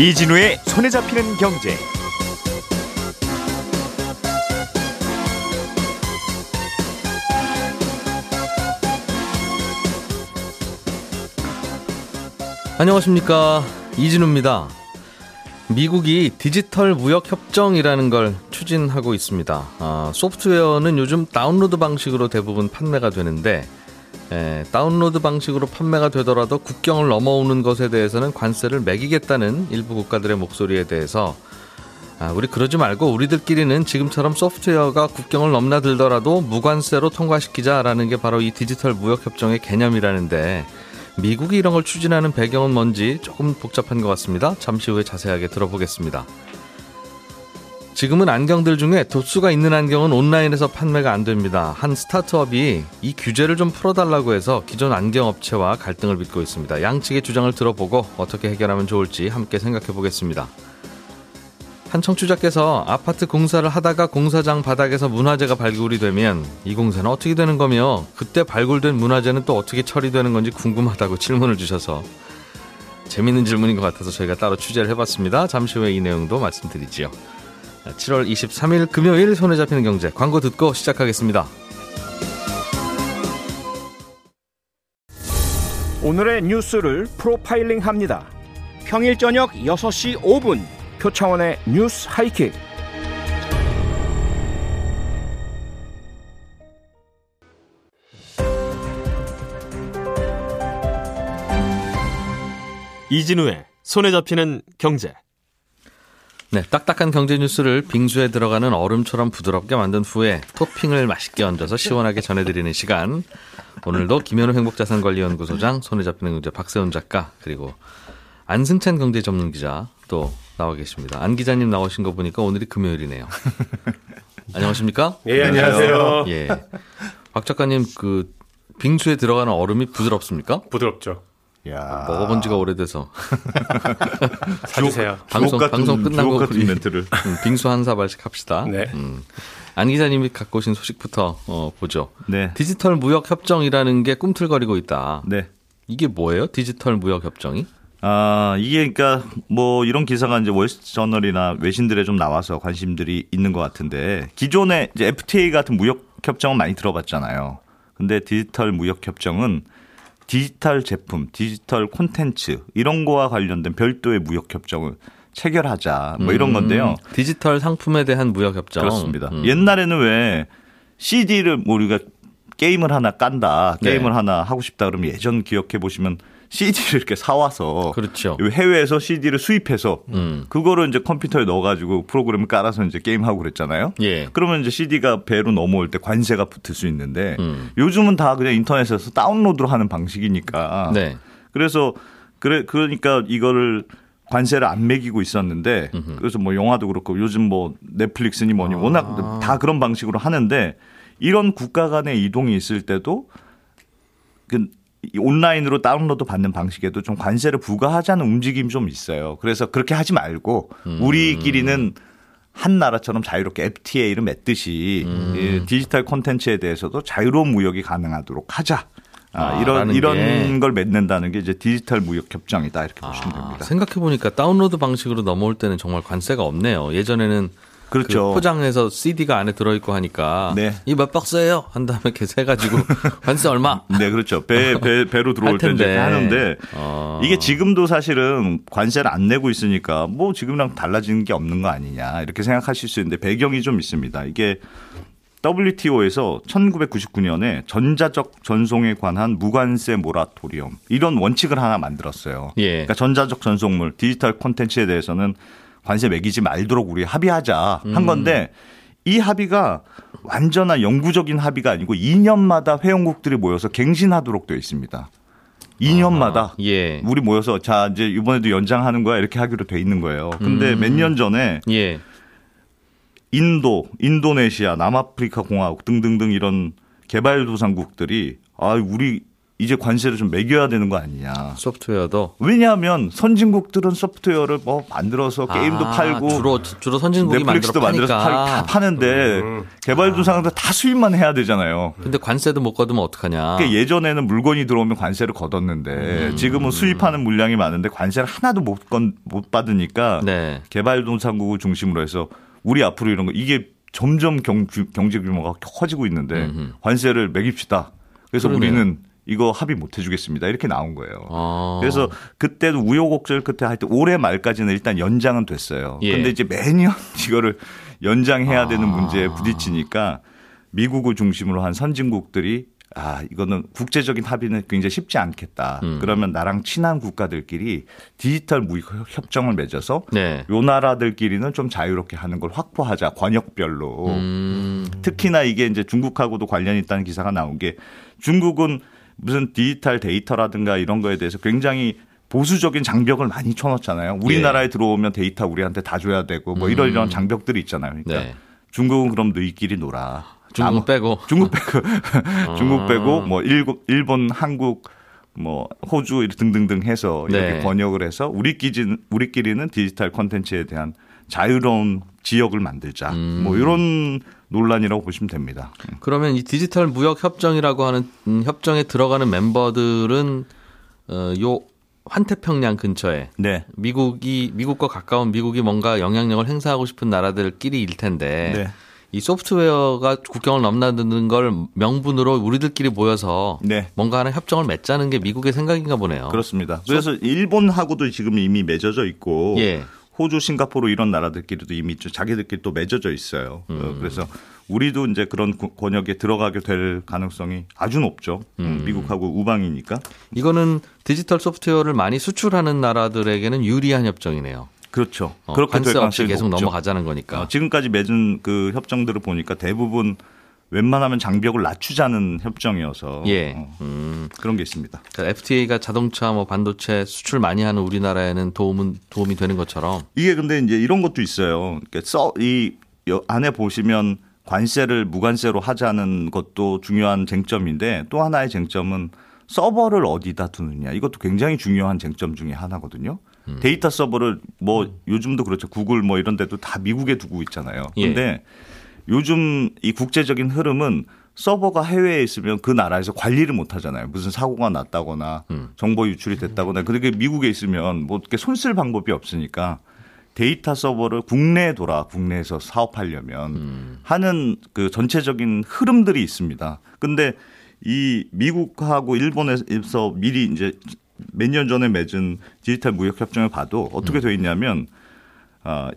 이진우의 손에 잡히는 경제. 안녕하십니까 이진우입니다. 미국이 디지털 무역 협정이라는 걸 추진하고 있습니다. 아, 소프트웨어는 요즘 다운로드 방식으로 대부분 판매가 되는데 에, 다운로드 방식으로 판매가 되더라도 국경을 넘어오는 것에 대해서는 관세를 매기겠다는 일부 국가들의 목소리에 대해서 아, 우리 그러지 말고 우리들끼리는 지금처럼 소프트웨어가 국경을 넘나들더라도 무관세로 통과시키자라는 게 바로 이 디지털 무역 협정의 개념이라는데 미국이 이런 걸 추진하는 배경은 뭔지 조금 복잡한 것 같습니다. 잠시 후에 자세하게 들어보겠습니다. 지금은 안경들 중에 도수가 있는 안경은 온라인에서 판매가 안 됩니다. 한 스타트업이 이 규제를 좀 풀어달라고 해서 기존 안경 업체와 갈등을 빚고 있습니다. 양측의 주장을 들어보고 어떻게 해결하면 좋을지 함께 생각해 보겠습니다. 한 청취자께서 아파트 공사를 하다가 공사장 바닥에서 문화재가 발굴이 되면 이 공사는 어떻게 되는 거며 그때 발굴된 문화재는 또 어떻게 처리되는 건지 궁금하다고 질문을 주셔서 재밌는 질문인 것 같아서 저희가 따로 취재를 해봤습니다. 잠시 후에 이 내용도 말씀드리지요. 7월 23일 금요일 손에 잡히는 경제 광고 듣고 시작하겠습니다. 오늘의 뉴스를 프로파일링 합니다. 평일 저녁 6시 5분 표창원의 뉴스 하이킥. 이진우의 손에 잡히는 경제. 네, 딱딱한 경제 뉴스를 빙수에 들어가는 얼음처럼 부드럽게 만든 후에 토핑을 맛있게 얹어서 시원하게 전해드리는 시간. 오늘도 김현우 행복자산관리연구소장, 손에 잡히는 경제 박세훈 작가, 그리고 안승찬 경제 전문 기자 또 나와 계십니다. 안 기자님 나오신 거 보니까 오늘이 금요일이네요. 안녕하십니까? 예, 안녕하세요. 예. 박 작가님, 그, 빙수에 들어가는 얼음이 부드럽습니까? 부드럽죠. 야. 먹어본 지가 오래돼서. 사주세요. 방송, 같은, 방송 끝나고 같은 멘트를. 음, 빙수 한 사발씩 합시다. 네. 음. 안 기자님이 갖고 오신 소식부터 어, 보죠. 네. 디지털 무역 협정이라는 게 꿈틀거리고 있다. 네. 이게 뭐예요? 디지털 무역 협정이? 아, 이게 그러니까 뭐 이런 기사가 이제 월스트저널이나 외신들에 좀 나와서 관심들이 있는 것 같은데 기존에 이제 FTA 같은 무역 협정은 많이 들어봤잖아요. 근데 디지털 무역 협정은 디지털 제품, 디지털 콘텐츠 이런 거와 관련된 별도의 무역 협정을 체결하자 뭐 이런 건데요. 음, 디지털 상품에 대한 무역 협정. 그렇습니다. 음. 옛날에는 왜 CD를 뭐 우리가 게임을 하나 깐다, 게임을 네. 하나 하고 싶다 그러면 예전 기억해 보시면 CD를 이렇게 사와서 그렇죠. 해외에서 CD를 수입해서 음. 그거를 이제 컴퓨터에 넣어가지고 프로그램을 깔아서 이제 게임하고 그랬잖아요. 예. 그러면 이제 CD가 배로 넘어올 때 관세가 붙을 수 있는데 음. 요즘은 다 그냥 인터넷에서 다운로드로 하는 방식이니까. 네. 그래서 그래 그러니까 이거를 관세를 안 매기고 있었는데 그래서 뭐 영화도 그렇고 요즘 뭐 넷플릭스니 뭐니 아. 워낙 다 그런 방식으로 하는데 이런 국가 간의 이동이 있을 때도 그이 온라인으로 다운로드 받는 방식에도 좀 관세를 부과하자는 움직임이 좀 있어요. 그래서 그렇게 하지 말고 음. 우리끼리는 한 나라처럼 자유롭게 FTA를 맺듯이 음. 이 디지털 콘텐츠에 대해서도 자유로운 무역이 가능하도록 하자. 아, 아, 이런 이런 게. 걸 맺는다는 게 이제 디지털 무역 협정이다 이렇게 보시면 아, 됩니다. 생각해 보니까 다운로드 방식으로 넘어올 때는 정말 관세가 없네요. 예전에는 그렇죠. 그 포장해서 CD가 안에 들어있고 하니까 네. 이몇 박스예요? 한 다음에 세가지고 관세 얼마? 네, 그렇죠. 배, 배, 배로 들어올 할때 이제 텐데. 하는데 어. 이게 지금도 사실은 관세를 안 내고 있으니까 뭐 지금이랑 달라지는 게 없는 거 아니냐 이렇게 생각하실 수 있는데 배경이 좀 있습니다. 이게 WTO에서 1999년에 전자적 전송에 관한 무관세 모라토리엄 이런 원칙을 하나 만들었어요. 예. 그러니까 전자적 전송물, 디지털 콘텐츠에 대해서는 관세 매기지 말도록 우리 합의하자 음. 한 건데 이 합의가 완전한 영구적인 합의가 아니고 2년마다 회원국들이 모여서 갱신하도록 되어 있습니다. 2년마다 아, 예. 우리 모여서 자 이제 이번에도 연장하는 거야 이렇게 하기로 돼 있는 거예요. 근데 음. 몇년 전에 예. 인도, 인도네시아, 남아프리카 공화국 등등등 이런 개발도상국들이 아 우리 이제 관세를 좀 매겨야 되는 거 아니냐. 소프트웨어도 왜냐하면 선진국들은 소프트웨어를 뭐 만들어서 게임도 아, 팔고 주로 주로 선진국이 넷플릭스도 만들어 만들어서 파니까. 팔, 다 파는데 개발도상들 다 수입만 해야 되잖아요. 근데 관세도 못 걷으면 어떡하냐. 그러니까 예전에는 물건이 들어오면 관세를 걷었는데 음. 지금은 수입하는 물량이 많은데 관세를 하나도 못, 건, 못 받으니까 네. 개발도상국을 중심으로 해서 우리 앞으로 이런 거 이게 점점 경, 경제 규모가 커지고 있는데 음흠. 관세를 매깁시다. 그래서 그러네요. 우리는 이거 합의 못 해주겠습니다. 이렇게 나온 거예요. 어. 그래서 그때도 우여곡절 끝에 하여튼 올해 말까지는 일단 연장은 됐어요. 예. 근데 이제 매년 이거를 연장해야 되는 아. 문제에 부딪히니까 미국을 중심으로 한 선진국들이 아, 이거는 국제적인 합의는 굉장히 쉽지 않겠다. 음. 그러면 나랑 친한 국가들끼리 디지털 무역 협정을 맺어서 네. 요 나라들끼리는 좀 자유롭게 하는 걸 확보하자. 권역별로. 음. 특히나 이게 이제 중국하고도 관련이 있다는 기사가 나온 게 중국은 무슨 디지털 데이터라든가 이런 거에 대해서 굉장히 보수적인 장벽을 많이 쳐놓잖아요. 우리나라에 들어오면 데이터 우리한테 다 줘야 되고 뭐 이런 이런 장벽들이 있잖아요. 그러니까 네. 중국은 그럼 너희끼리 놀아. 중국 아무- 빼고. 중국 빼고 중국 빼고 뭐 일곱 일본 한국 뭐 호주 등등등 해서 이렇게 네. 번역을 해서 우리끼리 우리끼리는 디지털 콘텐츠에 대한 자유로운 지역을 만들자. 음. 뭐 이런 논란이라고 보시면 됩니다. 그러면 이 디지털 무역 협정이라고 하는 음, 협정에 들어가는 멤버들은 어, 요 환태평양 근처에 네. 미국이 미국과 가까운 미국이 뭔가 영향력을 행사하고 싶은 나라들끼리일 텐데 네. 이 소프트웨어가 국경을 넘나드는 걸 명분으로 우리들끼리 모여서 네. 뭔가 하는 협정을 맺자는 게 미국의 생각인가 보네요. 그렇습니다. 그래서 일본하고도 지금 이미 맺어져 있고 예. 호주, 싱가포르 이런 나라들끼리도 이미 좀 자기들끼리 또 맺어져 있어요. 음. 어, 그래서 우리도 이제 그런 구- 권역에 들어가게 될 가능성이 아주 높죠. 음, 미국하고 우방이니까. 이거는 디지털 소프트웨어를 많이 수출하는 나라들에게는 유리한 협정이네요. 그렇죠. 어, 그렇게 될 가능성이 계속 높죠. 넘어가자는 거니까. 어, 지금까지 맺은 그 협정들을 보니까 대부분 웬만하면 장벽을 낮추자는 협정이어서 예. 어, 음. 그런 게 있습니다. 그러니까 FTA가 자동차 뭐 반도체 수출 많이 하는 우리나라에는 도움은 도움이 되는 것처럼 이게 근데 이제 이런 것도 있어요. 그러니까 써, 이 여- 안에 보시면 관세를 무관세로 하자는 것도 중요한 쟁점인데 또 하나의 쟁점은 서버를 어디다 두느냐. 이것도 굉장히 중요한 쟁점 중에 하나거든요. 음. 데이터 서버를 뭐 요즘도 그렇죠. 구글 뭐 이런 데도 다 미국에 두고 있잖아요. 예. 근데 요즘 이 국제적인 흐름은 서버가 해외에 있으면 그 나라에서 관리를 못 하잖아요. 무슨 사고가 났다거나 음. 정보 유출이 됐다거나 그렇게 미국에 있으면 뭐 어떻게 손쓸 방법이 없으니까 데이터 서버를 국내에 둬라 국내에서 사업하려면 음. 하는 그 전체적인 흐름들이 있습니다. 근데 이 미국하고 일본에서 미리 이제 몇 년 전에 맺은 디지털 무역 협정을 봐도 어떻게 음. 돼 있냐면 어,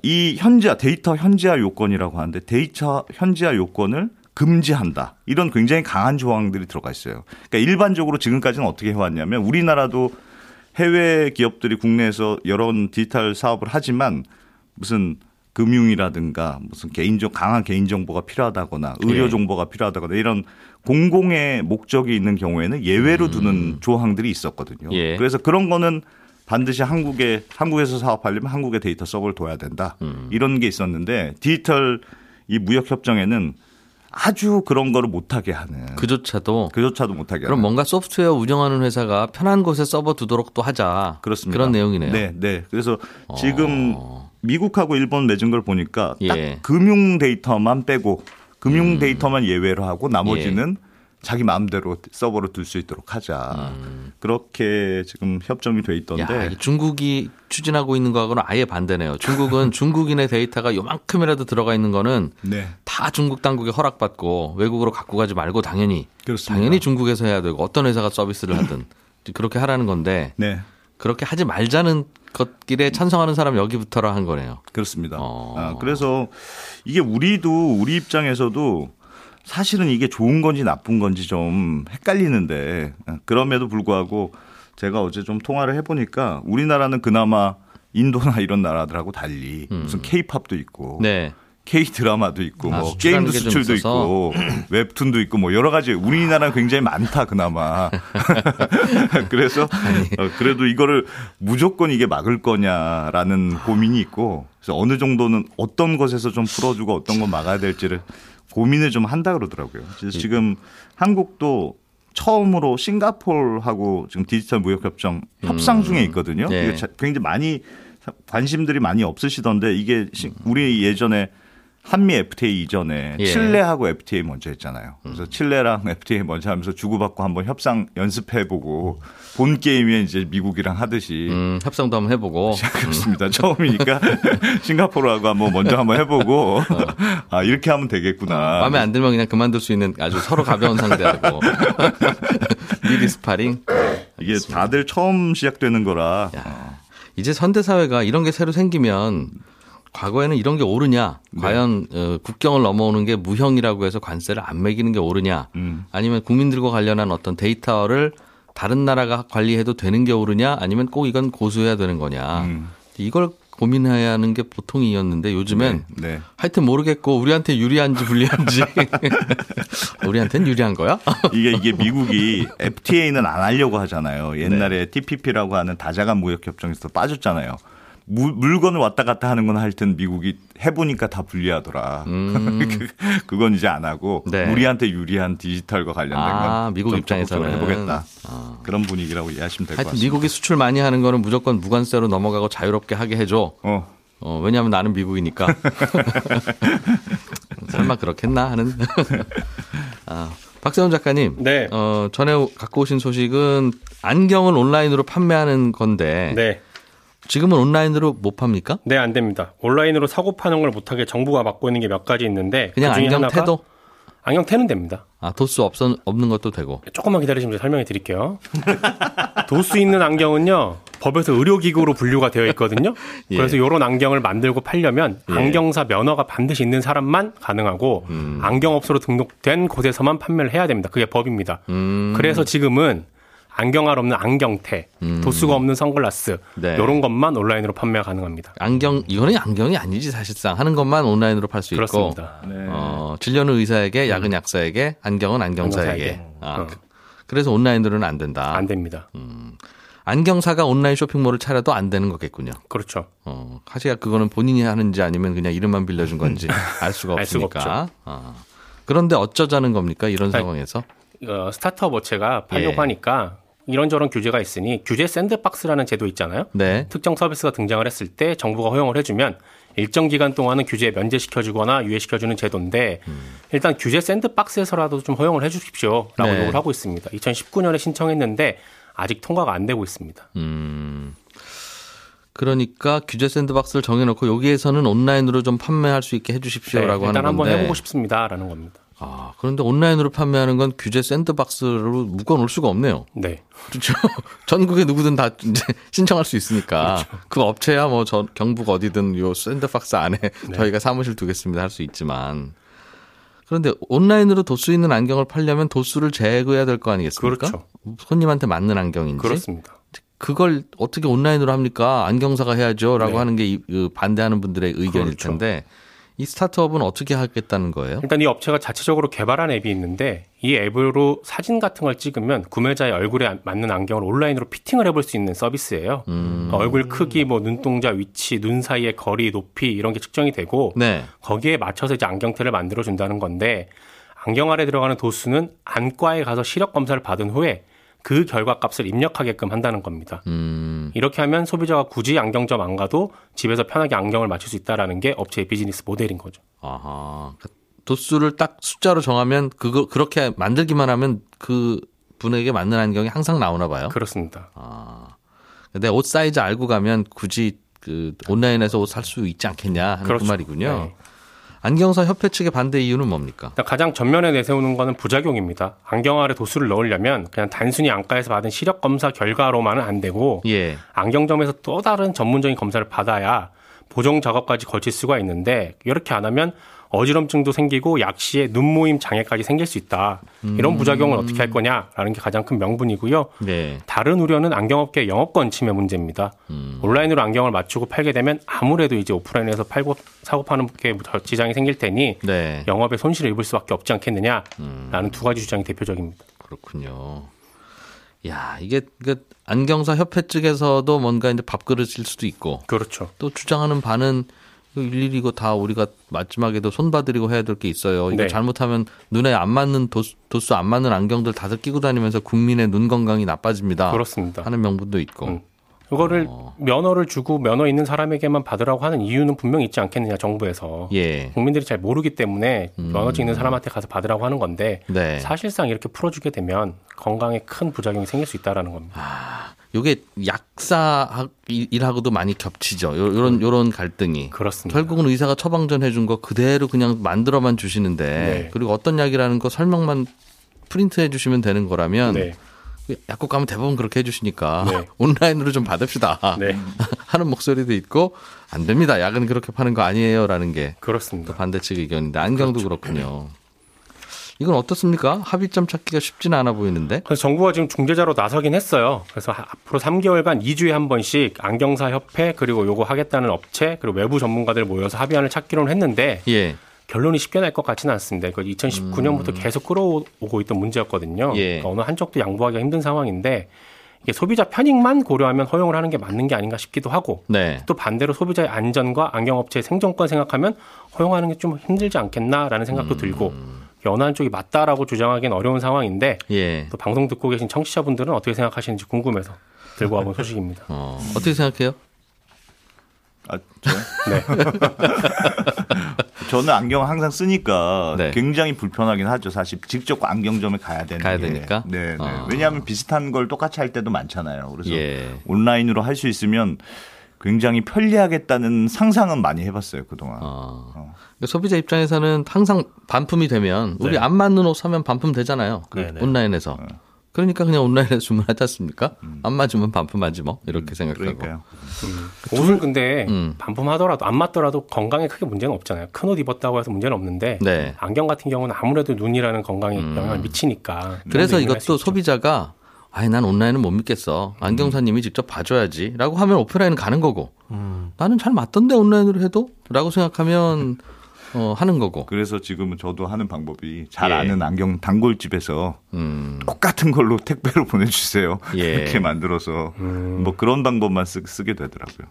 이 현지화 데이터 현지화 요건이라고 하는데 데이터 현지화 요건을 금지한다. 이런 굉장히 강한 조항들이 들어가 있어요. 그러니까 일반적으로 지금까지는 어떻게 해왔냐면 우리나라도 해외 기업들이 국내에서 여러 디지털 사업을 하지만 무슨 금융이라든가 무슨 개인정 강한 개인 정보가 필요하다거나 의료 예. 정보가 필요하다거나 이런 공공의 목적이 있는 경우에는 예외로 두는 조항들이 있었거든요. 예. 그래서 그런 거는 반드시 한국에 한국에서 사업하려면 한국에 데이터 서버를 둬야 된다. 음. 이런 게 있었는데 디지털 이 무역 협정에는 아주 그런 거를 못하게 하는 그조차도 그조차도 못하게 그럼 하는 뭔가 소프트웨어 운영하는 회사가 편한 곳에 서버 두도록 또 하자. 그렇습니다. 그런 내용이네요. 네, 네. 그래서 지금 어. 미국하고 일본 맺은 걸 보니까 딱 예. 음. 금융 데이터만 빼고 금융 데이터만 예외로 하고 나머지는 자기 마음대로 서버로 둘 수 있도록 하자. 그렇게 지금 협정이 돼 있던데. 음. 야, 이 중국이 추진하고 있는 거하고는 아예 반대네요. 중국은 중국인의 데이터가 요만큼이라도 들어가 있는 거는 네. 다 중국 당국에 허락받고 외국으로 갖고 가지 말고 당연히 그렇습니다. 당연히 중국에서 해야 되고 어떤 회사가 서비스를 하든 그렇게 하라는 건데 네. 그렇게 하지 말자는 것길에 찬성하는 사람 여기부터라 한 거네요. 그렇습니다. 어. 아, 그래서 이게 우리도 우리 입장에서도 사실은 이게 좋은 건지 나쁜 건지 좀 헷갈리는데 아, 그럼에도 불구하고 제가 어제 좀 통화를 해보니까 우리나라는 그나마 인도나 이런 나라들하고 달리 무슨 케이팝도 있고 네. K 드라마도 있고 아, 뭐 게임도 수출도. 있고 웹툰도 있고 뭐 여러 가지 우리나라는 굉장히 많다 그나마 그래서 어, 그래도 이거를 무조건 이게 막을 거냐라는 고민이 있고 그래서 어느 정도는 어떤 것에서 좀 풀어주고 어떤 건 막아야 될지를 고민을 좀 한다 그러더라고요. 그래서 지금 한국도 처음으로 싱가포르하고 지금 디지털 무역 협정 협상 중에 있거든요. 네. 굉장히 많이 관심들이 많이 없으시던데 이게 시- 우리 예전에 한미 FTA 이전에 예. 칠레하고 FTA 먼저 했잖아요. 그래서 칠레랑 FTA 먼저 하면서 주고받고 한번 협상 연습해보고 본 게임에 이제 미국이랑 하듯이 음, 협상도 한번 해보고. 그렇습니다. 처음이니까 싱가포르하고 한번 먼저 한번 해보고 아 이렇게 하면 되겠구나. 마음에 안 들면 그냥 그만둘 수 있는 아주 서로 가벼운 상대하고. 미리 스파링. 이게 다들 처음 시작되는 거라 야, 이제 현대 사회가 이런 게 새로 생기면 과거에는 이런 게 옳으냐? 과연 어, 국경을 넘어오는 게 무형이라고 해서 관세를 안 매기는 게 옳으냐? 음. 아니면 국민들과 관련한 어떤 데이터를 다른 나라가 관리해도 되는 게 옳으냐? 아니면 꼭 이건 고수해야 되는 거냐? 음. 이걸 고민해야 하는 게 보통이었는데 요즘엔 네, 네. 하여튼 모르겠고 우리한테 유리한지 불리한지 우리한테는 유리한 거야? 이게 이게 미국이 FTA는 안 하려고 하잖아요. 옛날에 TPP라고 하는 다자간 무역 협정에서 빠졌잖아요. 무- 물건을 왔다 갔다 하는 건 하여튼 미국이 해보니까 다 불리하더라. 그- 그건 이제 안 하고 음. 네. 우리한테 유리한 디지털과 관련된 아, 건 미국 좀 입장에서는. 해보겠다. 그런 분위기라고 이해하시면 될 것 같습니다. 미국이 수출 많이 하는 거는 무조건 무관세로 넘어가고 자유롭게 하게 해줘. 어, 어, 왜냐하면 나는 미국이니까. 설마 그렇겠나 하는. 아, 박세훈 작가님. 네. 어, 전에 갖고 오신 소식은 안경을 온라인으로 판매하는 건데 네. 지금은 온라인으로 못 팝니까? 네, 안 됩니다. 온라인으로 사고 파는 걸 못하게 정부가 막고 있는 게 몇 가지 있는데 그냥 그중에 안경 태도? 안경 태는 됩니다. 아, 도수 없, 없는 것도 되고. 조금만 기다리시면 설명해 드릴게요. 도수 있는 안경은요. 법에서 의료기구로 분류가 되어 있거든요. 예. 그래서 이런 안경을 만들고 팔려면 예. 안경사 면허가 반드시 있는 사람만 가능하고 음. 안경업소로 등록된 곳에서만 판매를 해야 됩니다. 그게 법입니다. 음. 그래서 지금은 안경알 없는 안경테, 도수가 없는 선글라스 음. 네. 이런 것만 온라인으로 판매가 가능합니다. 안경 이거는 안경이 아니지 사실상 하는 것만 온라인으로 팔 수 있고 그렇습니다. 네. 어, 진료는 의사에게 야근 약사에게 안경은 안경사에게 안경사에게. 아, 어. 그- 그래서 온라인으로는 안 된다. 안 됩니다. 안경사가 온라인 쇼핑몰을 차려도 안 되는 거겠군요. 그렇죠. 어, 사실 그거는 본인이 하는지 아니면 그냥 이름만 빌려준 건지 알 수가 알 수가 없으니까. 아. 그런데 어쩌자는 겁니까 이런 아니, 상황에서? 어, 스타트업 업체가 팔려고 예. 하니까 이런저런 규제가 있으니 규제 샌드박스라는 제도 있잖아요. 네. 특정 서비스가 등장을 했을 때 정부가 허용을 해주면 일정 기간 동안은 규제에 면제시켜주거나 유예시켜주는 제도인데 일단 규제 샌드박스에서라도 좀 허용을 해주십시오라고 네. 요구를 하고 있습니다. 2019년에 신청했는데 아직 통과가 안 되고 있습니다. 음. 그러니까 규제 샌드박스를 정해놓고 여기에서는 온라인으로 좀 판매할 수 있게 해주십시오라고 네, 일단 하는 한번 건데. 해보고 싶습니다라는 겁니다. 아, 그런데 온라인으로 판매하는 건 규제 샌드박스로 묶어 놓을 수가 없네요. 네, 그렇죠. 전국에 누구든 다 이제 신청할 수 있으니까 그렇죠. 그 업체야 뭐전 경북 어디든 요 샌드박스 안에 네. 저희가 사무실 두겠습니다 할 수 있지만 그런데 온라인으로 도수 있는 안경을 팔려면 도수를 제거해야 될 거 아니겠습니까? 그렇죠. 손님한테 맞는 안경인지 그렇습니다. 그걸 어떻게 온라인으로 합니까? 안경사가 해야죠라고 네. 하는 게 이- 그 반대하는 분들의 의견일 그렇죠. 텐데 이 스타트업은 어떻게 하겠다는 거예요? 일단 이 업체가 자체적으로 개발한 앱이 있는데 이 앱으로 사진 같은 걸 찍으면 구매자의 얼굴에 맞는 안경을 온라인으로 피팅을 해볼 수 있는 서비스예요. 음. 그러니까 얼굴 크기, 뭐 눈동자 위치, 눈 사이의 거리, 높이 이런 게 측정이 되고 네. 거기에 맞춰서 이제 안경테를 만들어 준다는 건데 안경 알에 들어가는 도수는 안과에 가서 시력 검사를 받은 후에 그 결과 값을 입력하게끔 한다는 겁니다. 음. 이렇게 하면 소비자가 굳이 안경점 안 가도 집에서 편하게 안경을 맞출 수 있다라는 게 업체의 비즈니스 모델인 거죠. 아하. 그 도수를 딱 숫자로 정하면 그거 그렇게 만들기만 하면 그 분에게 맞는 안경이 항상 나오나 봐요. 그렇습니다. 아. 내옷 사이즈 알고 가면 굳이 그 온라인에서 옷 살 수 있지 않겠냐 하는 그 그렇죠. 말이군요. 네. 안경사 협회 측의 반대 이유는 뭡니까? 가장 전면에 내세우는 거는 부작용입니다. 안경 알에 도수를 넣으려면 그냥 단순히 안과에서 받은 시력 검사 결과로만은 안 되고 예. 안경점에서 또 다른 전문적인 검사를 받아야 보정 작업까지 걸칠 수가 있는데 이렇게 안 하면 어지럼증도 생기고 약시에 눈모임 장애까지 생길 수 있다. 이런 부작용을 어떻게 할 거냐라는 게 가장 큰 명분이고요. 네. 다른 우려는 안경업계 영업권 침해 문제입니다. 온라인으로 안경을 맞추고 팔게 되면 아무래도 이제 오프라인에서 팔고 사고 파는 게 지장이 생길 테니 네. 영업에 손실을 입을 수밖에 없지 않겠느냐라는 두 가지 주장이 대표적입니다. 그렇군요. 야, 이게 그 안경사 협회 측에서도 뭔가 이제 밥그릇일 수도 있고 그렇죠. 또 주장하는 바는 일일이 이거 다 우리가 마지막에도 손봐드리고 해야 될 게 있어요. 이거 네. 잘못하면 눈에 안 맞는 도수, 도수 안 맞는 안경들 다들 끼고 다니면서 국민의 눈 건강이 나빠집니다. 그렇습니다. 하는 명분도 있고. 음. 이거를 어. 면허를 주고 면허 있는 사람에게만 받으라고 하는 이유는 분명히 있지 않겠느냐 정부에서 예. 국민들이 잘 모르기 때문에 면허증 있는 사람한테 가서 받으라고 하는 건데 네. 사실상 이렇게 풀어주게 되면 건강에 큰 부작용이 생길 수 있다라는 겁니다. 요게 약사 일하고도 많이 겹치죠. 요, 요런 요런 갈등이. 그렇습니다. 결국은 의사가 처방전 해준 거 그대로 그냥 만들어만 주시는데 네. 그리고 어떤 약이라는 거 설명만 프린트해 주시면 되는 거라면 네, 약국 가면 대부분 그렇게 해주시니까 네. 온라인으로 좀 받읍시다 네, 하는 목소리도 있고 안 됩니다. 약은 그렇게 파는 거 아니에요라는 게또 그렇습니다. 반대측 의견인데 안경도 그렇군요 이건 어떻습니까? 합의점 찾기가 쉽지는 않아 보이는데. 그래서 정부가 지금 중재자로 나서긴 했어요. 그래서 하- 앞으로 3개월간 2주에 한 번씩 안경사 협회 그리고 요거 하겠다는 업체 그리고 외부 전문가들 모여서 합의안을 찾기로는 했는데 예. 결론이 쉽게 날 것 같지는 않습니다. 그 2019년부터 계속 끌어오고 있던 문제였거든요. 음. 예. 그러니까 어느 한쪽도 양보하기가 힘든 상황인데 이게 소비자 편익만 고려하면 허용을 하는 게 맞는 게 아닌가 싶기도 하고 네. 또 반대로 소비자의 안전과 안경업체의 생존권 생각하면 허용하는 게 좀 힘들지 않겠나라는 음. 생각도 들고 어느 한쪽이 맞다라고 주장하기는 어려운 상황인데 예. 또 방송 듣고 계신 청취자분들은 어떻게 생각하시는지 궁금해서 들고 와본 소식입니다. 어, 어떻게 생각해요? 아, 저요? 네. 저는 안경 항상 쓰니까 네. 굉장히 불편하긴 하죠. 사실 직접 안경점에 가야 되는 가야 게. 되니까? 네, 네. 어. 왜냐하면 비슷한 걸 똑같이 할 때도 많잖아요. 그래서 예. 온라인으로 할 수 있으면 굉장히 편리하겠다는 상상은 많이 해봤어요 그동안. 어. 그러니까 소비자 입장에서는 항상 반품이 되면 우리 네. 안 맞는 옷 사면 반품 되잖아요. 그 네, 네. 온라인에서. 그러니까 그냥 온라인에서 주문하지 않습니까? 안 맞으면 반품하지 뭐 이렇게 생각하고. 음. 그러니까요. 옷을 근데 음. 반품하더라도 안 맞더라도 건강에 크게 문제는 없잖아요. 큰 옷 입었다고 해서 문제는 없는데 네. 안경 같은 경우는 아무래도 눈이라는 건강에 영향을 미치니까 그래서 이것도. 소비자가 아니 난 온라인은 못 믿겠어. 안경사님이 직접 봐줘야지라고 하면 오프라인 가는 거고. 나는 잘 맞던데 온라인으로 해도?라고 생각하면 어, 하는 거고. 그래서 지금은 저도 하는 방법이 잘 예. 아는 안경 단골집에서 음. 똑같은 걸로 택배로 보내주세요. 예. 이렇게 만들어서 뭐 그런 방법만 쓰, 쓰게 되더라고요.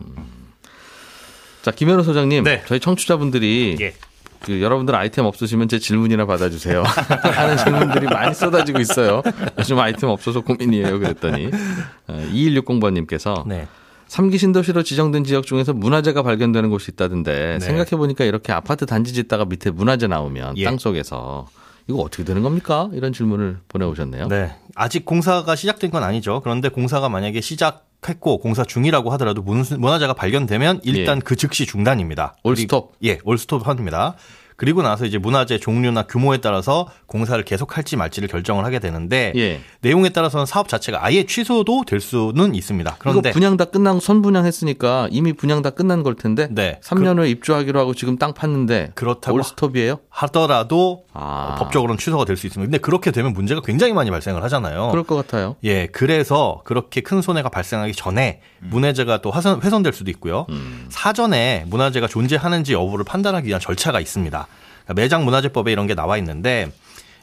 자 김현우 소장님, 네. 저희 청취자분들이 예. 그 여러분들 아이템 없으시면 제 질문이나 받아주세요. 하는 질문들이 많이 쏟아지고 있어요. 요즘 아이템 없어서 고민이에요. 그랬더니 어, 2160번님께서 네. 삼기 신도시로 지정된 지역 중에서 문화재가 발견되는 곳이 있다던데 네. 생각해 보니까 이렇게 아파트 단지 짓다가 밑에 문화재 나오면 예. 땅 속에서 이거 어떻게 되는 겁니까? 이런 질문을 보내오셨네요. 네. 아직 공사가 시작된 건 아니죠. 그런데 공사가 만약에 시작했고 공사 중이라고 하더라도 문- 문화재가 발견되면 일단 예. 그 즉시 중단입니다. 올스톱. 예, 올스톱 합니다. 그리고 나서 이제 문화재 종류나 규모에 따라서 공사를 계속할지 말지를 결정을 하게 되는데 예. 내용에 따라서는 사업 자체가 아예 취소도 될 수는 있습니다. 그런데 분양 다 끝난 선분양했으니까 이미 분양 다 끝난 걸 텐데 네. 3년 후에 입주하기로 하고 지금 땅 팠는데 그렇다고 올스톱이에요? 하더라도 아. 어, 법적으로는 취소가 될 수 있습니다. 근데 그렇게 되면 문제가 굉장히 많이 발생을 하잖아요. 그럴 것 같아요. 예, 그래서 그렇게 큰 손해가 발생하기 전에 문화재가 또 화선, 훼손될 수도 있고요. 사전에 문화재가 존재하는지 여부를 판단하기 위한 절차가 있습니다. 그러니까 매장 문화재법에 이런 게 나와 있는데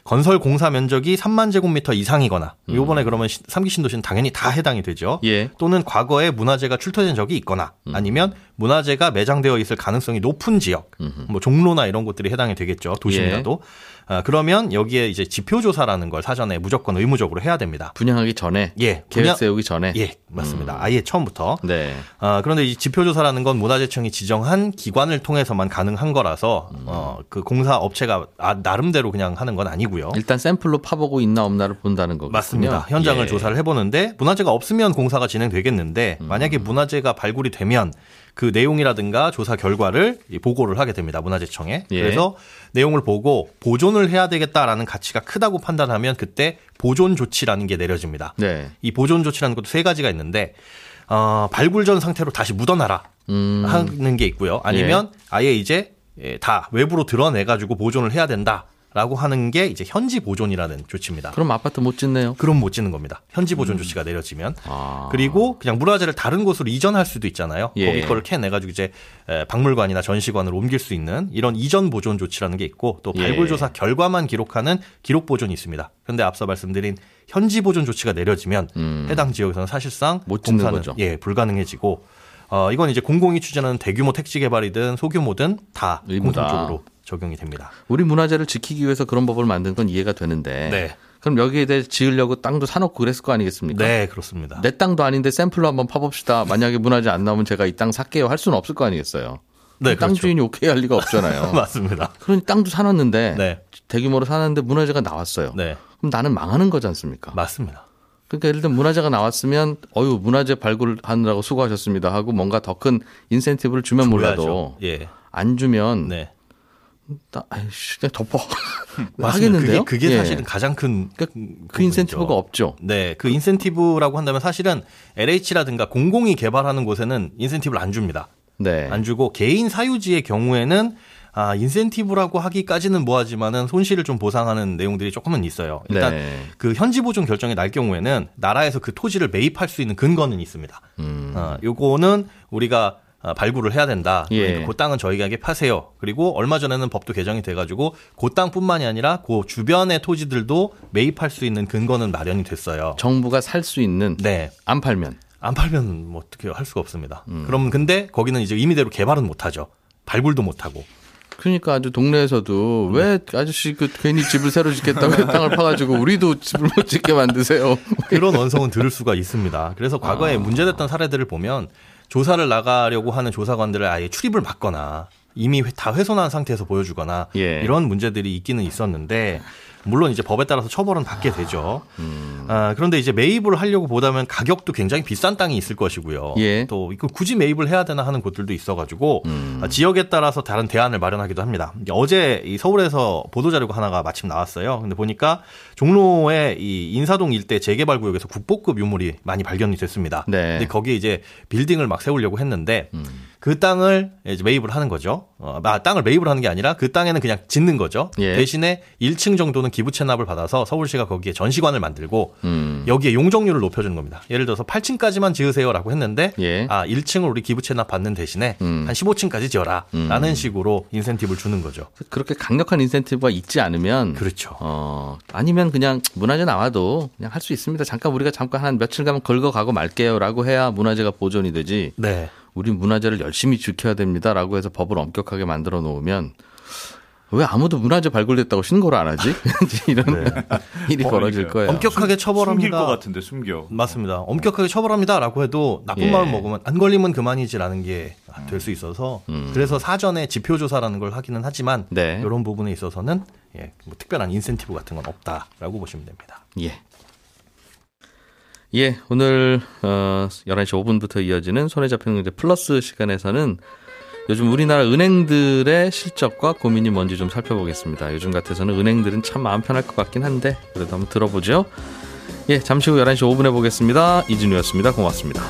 건설 공사 면적이 3만 제곱미터 이상이거나 요번에 그러면 시- 삼기 신도시는 당연히 다 해당이 되죠. 예. 또는 과거에 문화재가 출토된 적이 있거나 아니면 문화재가 매장되어 있을 가능성이 높은 지역, 뭐 종로나 이런 곳들이 해당이 되겠죠. 도심이라도. 아, 그러면 여기에 이제 지표 조사라는 걸 사전에 무조건 의무적으로 해야 됩니다. 분양하기 전에 예, 계획 세우기 전에 예, 맞습니다. 아예 처음부터. 네. 아, 그런데 이 지표조사라는 건 문화재청이 지정한 기관을 통해서만 가능한 거라서 어, 그 공사 업체가 아, 나름대로 그냥 하는 건 아니고요. 일단 샘플로 파보고 있나 없나를 본다는 거군요. 맞습니다. 현장을 예. 조사를 해보는데 문화재가 없으면 공사가 진행되겠는데 음. 만약에 문화재가 발굴이 되면 그 내용이라든가 조사 결과를 이 보고를 하게 됩니다. 문화재청에. 예. 그래서 내용을 보고 보존을 해야 되겠다라는 가치가 크다고 판단하면 그때 보존 조치라는 게 내려집니다. 네. 이 보존 조치라는 것도 세 가지가 있는데 어, 발굴 전 상태로 다시 묻어놔라 음. 하는 게 있고요. 아니면 아예 이제 예, 다 외부로 드러내 가지고 보존을 해야 된다 라고 하는 게 이제 현지 보존이라는 조치입니다. 그럼 아파트 못 짓네요. 그럼 못 짓는 겁니다. 현지 보존 조치가 내려지면 아. 그리고 그냥 문화재를 다른 곳으로 이전할 수도 있잖아요. 예. 거기 거를 캐내 가지고 이제 에, 박물관이나 전시관으로 옮길 수 있는 이런 이전 보존 조치라는 게 있고 또 예. 발굴 조사 결과만 기록하는 기록 보존이 있습니다. 그런데 앞서 말씀드린 현지 보존 조치가 내려지면 해당 지역에서는 사실상 음. 못 짓는 공사는 거죠. 예 불가능해지고 어, 이건 이제 공공이 추진하는 대규모 택지 개발이든 소규모든 다 의무다. 공통적으로 적용이 됩니다. 우리 문화재를 지키기 위해서 그런 법을 만든 건 이해가 되는데. 네. 그럼 여기에 대해 지으려고 땅도 사놓고 그랬을 거 아니겠습니까? 네, 그렇습니다. 내 땅도 아닌데 샘플로 한번 파봅시다. 만약에 문화재 안 나오면 제가 이 땅 살게요. 할 수는 없을 거 아니겠어요. 네, 땅 그렇죠. 주인이 오케이 할 리가 없잖아요. 맞습니다. 그러니 땅도 사놨는데 네. 대규모로 사놨는데 문화재가 나왔어요. 네, 그럼 나는 망하는 거지 않습니까? 맞습니다. 그러니까 예를 들면 문화재가 나왔으면 어유 문화재 발굴하느라고 수고하셨습니다 하고 뭔가 더 큰 인센티브를 주면 몰라도 줘야죠. 예. 안 주면 네. 나, 아이씨 그냥 덮어. 하겠는데요? 그게, 그게 예. 사실은 가장 큰 그러니까 그. 인센티브가 없죠. 네, 그 인센티브라고 한다면 사실은 LH라든가 공공이 개발하는 곳에는 인센티브를 안 줍니다. 네. 안 주고 개인 사유지의 경우에는 아, 인센티브라고 하기까지는 뭐하지만은 손실을 좀 보상하는 내용들이 조금은 있어요. 일단 네. 그 현지 보존 결정이 날 경우에는 나라에서 그 토지를 매입할 수 있는 근거는 있습니다. 음. 어, 요거는 우리가 아, 발굴을 해야 된다. 예. 그러니까 그 땅은 저희에게 파세요. 그리고 얼마 전에는 법도 개정이 돼가지고 그 땅뿐만이 아니라 그 주변의 토지들도 매입할 수 있는 근거는 마련이 됐어요. 정부가 살 수 있는 네. 안 팔면 안 팔면 뭐 어떻게 할 수가 없습니다. 음. 그럼 근데 거기는 이제 임의대로 개발은 못 하죠. 발굴도 못 하고. 그러니까 아주 동네에서도 왜 네. 아저씨 그 괜히 집을 새로 짓겠다고 땅을 파가지고 우리도 집을 못 짓게 만드세요. 그런 원성은 들을 수가 있습니다. 그래서 과거에 아. 문제됐던 사례들을 보면 조사를 나가려고 하는 조사관들을 아예 출입을 막거나 이미 회- 다 훼손한 상태에서 보여주거나 예. 이런 문제들이 있기는 있었는데 물론 이제 법에 따라서 처벌은 받게 되죠. 음. 아, 그런데 이제 매입을 하려고 보다면 가격도 굉장히 비싼 땅이 있을 것이고요. 예. 또 이거 굳이 매입을 해야 되나 하는 곳들도 있어가지고 음. 아, 지역에 따라서 다른 대안을 마련하기도 합니다. 어제 이 서울에서 보도 자료가 하나가 마침 나왔어요. 근데 보니까 종로의 이 인사동 일대 재개발 구역에서 국보급 유물이 많이 발견이 됐습니다. 네. 근데 거기에 이제 빌딩을 막 세우려고 했는데 음. 그 땅을 이제 매입을 하는 거죠. 어, 아, 땅을 매입을 하는 게 아니라 그 땅에는 그냥 짓는 거죠. 예. 대신에 1층 정도는 기부 채납을 받아서 서울시가 거기에 전시관을 만들고 음. 여기에 용적률을 높여주는 겁니다. 예를 들어서 8층까지만 지으세요라고 했는데 예. 아 1층을 우리 기부 채납 받는 대신에 음. 한 15층까지 지어라라는 식으로 인센티브를 주는 거죠. 그렇게 강력한 인센티브가 있지 않으면 그렇죠. 어, 아니면 그냥 문화재 나와도 그냥 할 수 있습니다. 잠깐 우리가 잠깐 한 며칠 가면 긁어 가고 말게요라고 해야 문화재가 보존이 되지. 네. 우리 문화재를 열심히 지켜야 됩니다라고 해서 법을 엄격하게 만들어 놓으면 왜 아무도 문화재 발굴됐다고 신고를 안 하지? 이런 일이 벌어질 그러니까요. 거예요. 엄격하게 숨길 처벌합니다. 것 같은데 숨겨. 맞습니다. 엄격하게 처벌합니다라고 해도 나쁜 예. 마음 먹으면 안 걸리면 그만이지라는 게 될 수 있어서 음. 그래서 사전에 지표 조사라는 걸 하기는 하지만 네. 이런 부분에 있어서는 예, 뭐 특별한 인센티브 같은 건 없다라고 보시면 됩니다. 예. 예, 오늘 어 11시 5분부터 이어지는 손에 잡히는 경제 플러스 시간에서는 요즘 우리나라 은행들의 실적과 고민이 뭔지 좀 살펴보겠습니다. 요즘 같아서는 은행들은 참 마음 편할 것 같긴 한데 그래도 한번 들어보죠. 예, 잠시 후 11시 5분에 보겠습니다. 이진우였습니다. 고맙습니다.